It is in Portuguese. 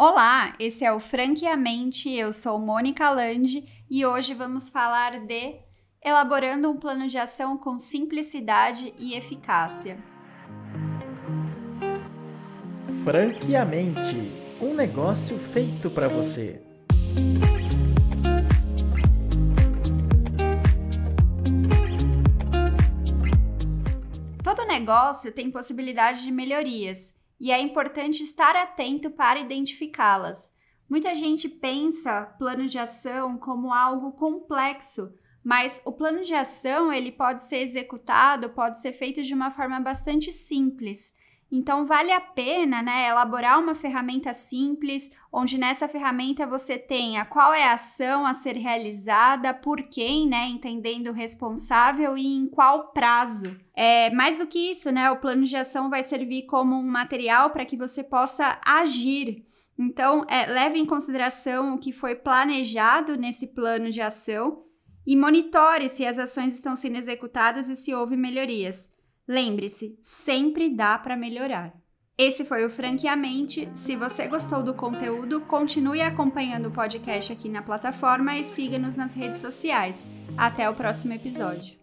Olá, esse é o Franqueamente, eu sou Mônica Landi e hoje vamos falar de elaborando um plano de ação com simplicidade e eficácia. Franqueamente, um negócio feito para você. Todo negócio tem possibilidade de melhorias e é importante estar atento para identificá-las. Muita gente pensa plano de ação como algo complexo, mas o plano de ação ele pode ser executado, pode ser feito de uma forma bastante simples. Então vale a pena, né, elaborar uma ferramenta simples, onde nessa ferramenta você tenha qual é a ação a ser realizada, por quem, né, entendendo o responsável e em qual prazo. É, mais do que isso, né, o plano de ação vai servir como um material para que você possa agir. Então, é, leve em consideração o que foi planejado nesse plano de ação e monitore se as ações estão sendo executadas e se houve melhorias. Lembre-se, sempre dá para melhorar. Esse foi o Franqueamente. Se você gostou do conteúdo, continue acompanhando o podcast aqui na plataforma e siga-nos nas redes sociais. Até o próximo episódio.